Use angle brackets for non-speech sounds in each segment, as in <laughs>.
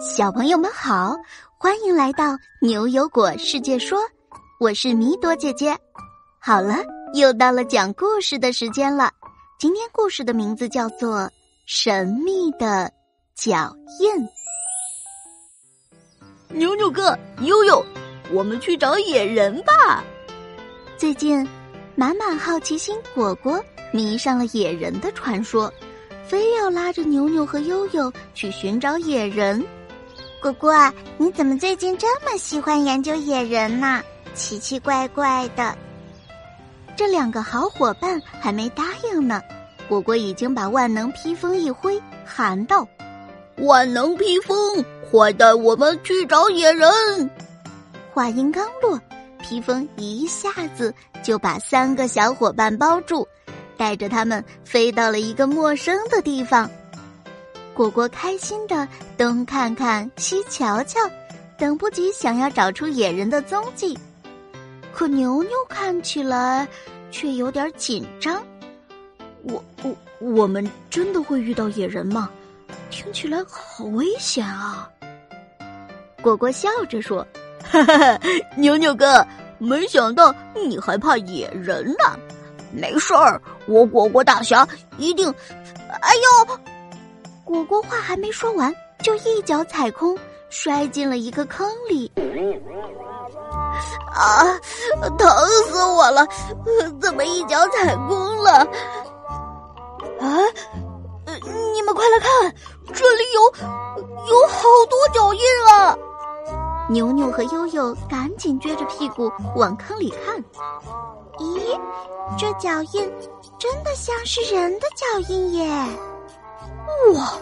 小朋友们好，欢迎来到牛油果世界说，我是米朵姐姐。好了，又到了讲故事的时间了。今天故事的名字叫做《神秘的脚印》。牛牛哥，悠悠，我们去找野人吧。最近，满满好奇心果果迷上了野人的传说。非要拉着牛牛和悠悠去寻找野人，果果，你怎么最近这么喜欢研究野人呢？奇奇怪怪的。这两个好伙伴还没答应呢，果果已经把万能披风一挥，喊道：“万能披风，快带我们去找野人！”话音刚落，披风一下子就把三个小伙伴包住。带着他们飞到了一个陌生的地方，果果开心的东看看西瞧瞧，等不及想要找出野人的踪迹。可牛牛看起来却有点紧张。我我我们真的会遇到野人吗？听起来好危险啊！果果笑着说：“哈哈，牛牛哥，没想到你还怕野人呢。”没事儿，我果果大侠一定。哎呦！果果话还没说完，就一脚踩空，摔进了一个坑里。啊，疼死我了！怎么一脚踩空了？啊！你们快来看，这里有有好多脚印啊！牛牛和悠悠赶紧撅着屁股往坑里看。咦，这脚印真的像是人的脚印耶！哇，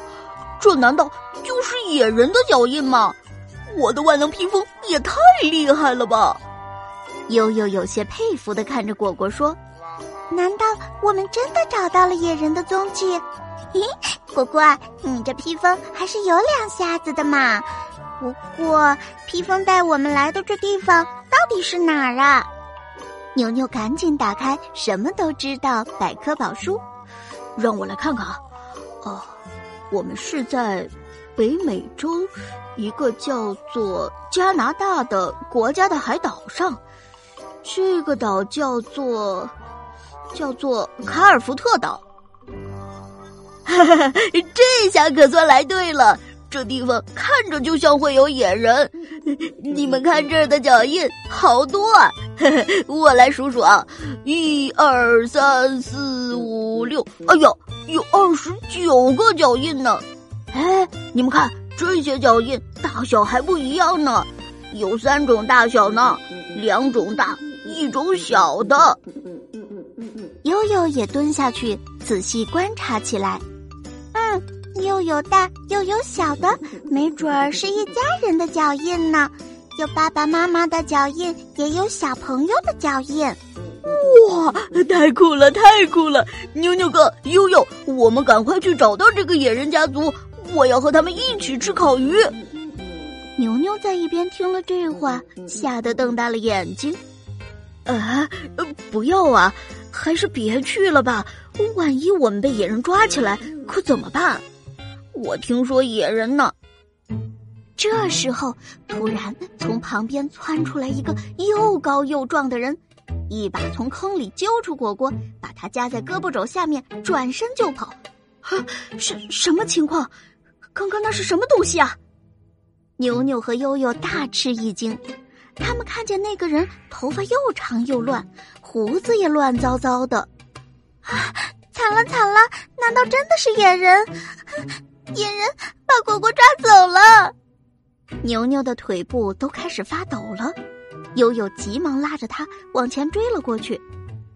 这难道就是野人的脚印吗？我的万能披风也太厉害了吧！悠悠有些佩服的看着果果说：“难道我们真的找到了野人的踪迹？” <laughs> 咦，果果，你这披风还是有两下子的嘛？不过，披风带我们来的这地方到底是哪儿啊？牛牛赶紧打开什么都知道百科宝书，让我来看看啊！哦，我们是在北美洲一个叫做加拿大的国家的海岛上，这个岛叫做叫做卡尔福特岛。哈哈，这下可算来对了。这地方看着就像会有野人，<laughs> 你们看这儿的脚印好多啊！嘿 <laughs> 嘿我来数数啊，一二三四五六，哎呦，有二十九个脚印呢！哎，你们看这些脚印大小还不一样呢，有三种大小呢，两种大，一种小的。悠悠也蹲下去仔细观察起来。嗯又有大又有小的，没准儿是一家人的脚印呢。有爸爸妈妈的脚印，也有小朋友的脚印。哇，太酷了，太酷了！牛牛哥，悠悠，我们赶快去找到这个野人家族，我要和他们一起吃烤鱼。牛牛在一边听了这话，吓得瞪大了眼睛。啊，不要啊，还是别去了吧。万一我们被野人抓起来，可怎么办？我听说野人呢。这时候，突然从旁边窜出来一个又高又壮的人，一把从坑里揪出果果，把他夹在胳膊肘下面，转身就跑。啊，什什么情况？刚刚那是什么东西啊？牛牛和悠悠大吃一惊，他们看见那个人头发又长又乱，胡子也乱糟糟的。啊，惨了惨了！难道真的是野人？<laughs> 野人把果果抓走了，牛牛的腿部都开始发抖了。悠悠急忙拉着他往前追了过去。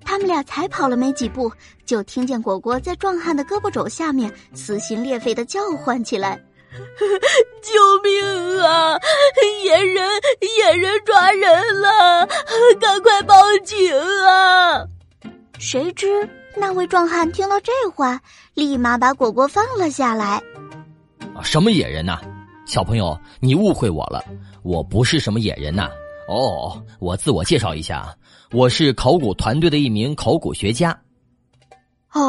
他们俩才跑了没几步，就听见果果在壮汉的胳膊肘下面撕心裂肺的叫唤起来：“ <laughs> 救命啊！野人，野人抓人了！赶快报警啊！”谁知那位壮汉听到这话，立马把果果放了下来。什么野人呐？小朋友，你误会我了，我不是什么野人呐。哦，我自我介绍一下，我是考古团队的一名考古学家。啊？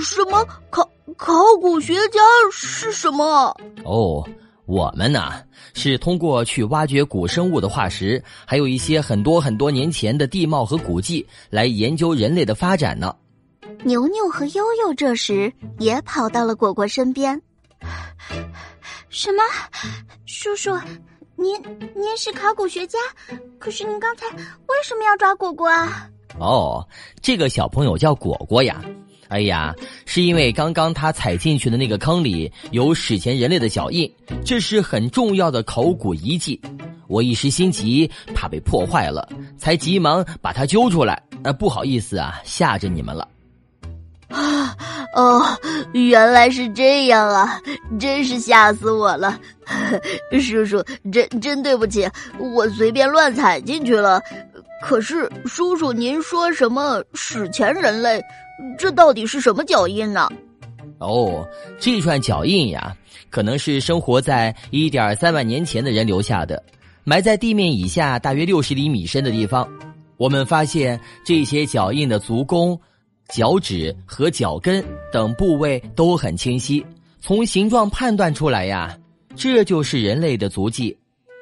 什么考考古学家是什么？哦，我们呢是通过去挖掘古生物的化石，还有一些很多很多年前的地貌和古迹，来研究人类的发展呢。牛牛和悠悠这时也跑到了果果身边。什么，叔叔，您您是考古学家，可是您刚才为什么要抓果果啊？哦，这个小朋友叫果果呀。哎呀，是因为刚刚他踩进去的那个坑里有史前人类的脚印，这是很重要的考古遗迹。我一时心急，怕被破坏了，才急忙把他揪出来。呃，不好意思啊，吓着你们了。啊，哦，原来是这样啊，真是吓死我了。<laughs> 叔叔，真真对不起，我随便乱踩进去了。可是，叔叔，您说什么史前人类？这到底是什么脚印呢？哦，这串脚印呀，可能是生活在一点三万年前的人留下的，埋在地面以下大约六十厘米深的地方。我们发现这些脚印的足弓、脚趾和脚跟等部位都很清晰，从形状判断出来呀，这就是人类的足迹。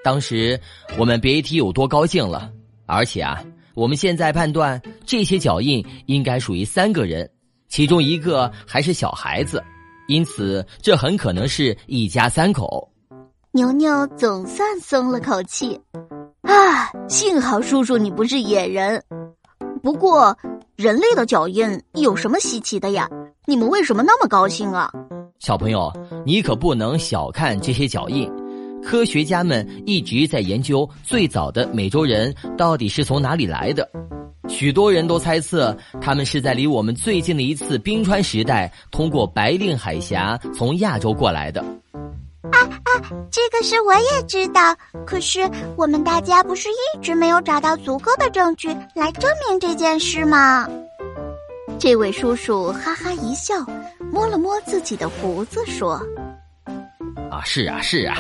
当时我们别提有多高兴了，而且啊。我们现在判断，这些脚印应该属于三个人，其中一个还是小孩子，因此这很可能是一家三口。牛牛总算松了口气，啊，幸好叔叔你不是野人。不过，人类的脚印有什么稀奇的呀？你们为什么那么高兴啊？小朋友，你可不能小看这些脚印。科学家们一直在研究最早的美洲人到底是从哪里来的，许多人都猜测他们是在离我们最近的一次冰川时代通过白令海峡从亚洲过来的。啊啊，这个事我也知道，可是我们大家不是一直没有找到足够的证据来证明这件事吗？这位叔叔哈哈一笑，摸了摸自己的胡子说。啊，是啊，是啊，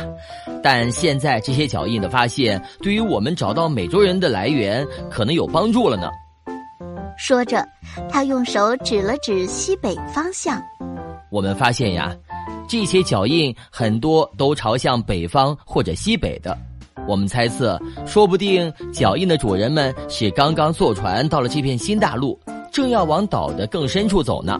但现在这些脚印的发现，对于我们找到美洲人的来源可能有帮助了呢。说着，他用手指了指西北方向。我们发现呀，这些脚印很多都朝向北方或者西北的。我们猜测，说不定脚印的主人们是刚刚坐船到了这片新大陆，正要往岛的更深处走呢。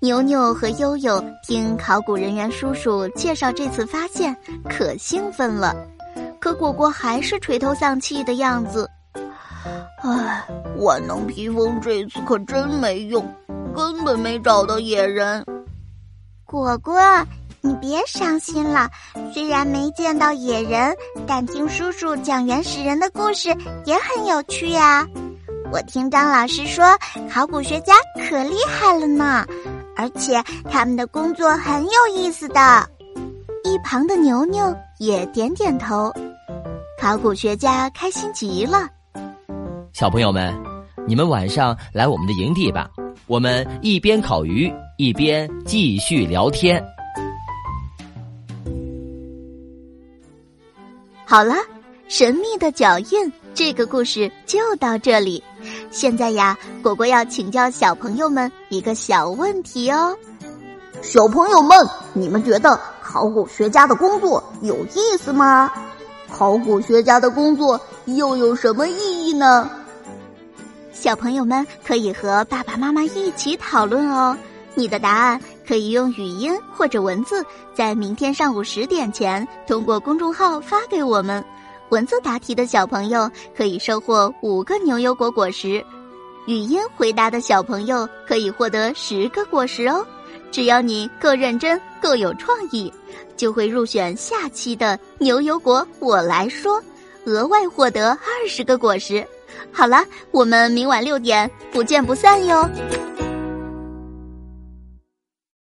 牛牛和悠悠听考古人员叔叔介绍这次发现，可兴奋了。可果果还是垂头丧气的样子。唉，万能披风这次可真没用，根本没找到野人。果果，你别伤心了。虽然没见到野人，但听叔叔讲原始人的故事也很有趣呀。我听张老师说，考古学家可厉害了呢。而且他们的工作很有意思的，一旁的牛牛也点点头。考古学家开心极了。小朋友们，你们晚上来我们的营地吧，我们一边烤鱼一边继续聊天。好了，神秘的脚印，这个故事就到这里。现在呀，果果要请教小朋友们一个小问题哦。小朋友们，你们觉得考古学家的工作有意思吗？考古学家的工作又有什么意义呢？小朋友们可以和爸爸妈妈一起讨论哦。你的答案可以用语音或者文字，在明天上午十点前通过公众号发给我们。文字答题的小朋友可以收获五个牛油果果实，语音回答的小朋友可以获得十个果实哦。只要你够认真、够有创意，就会入选下期的牛油果我来说，额外获得二十个果实。好了，我们明晚六点不见不散哟。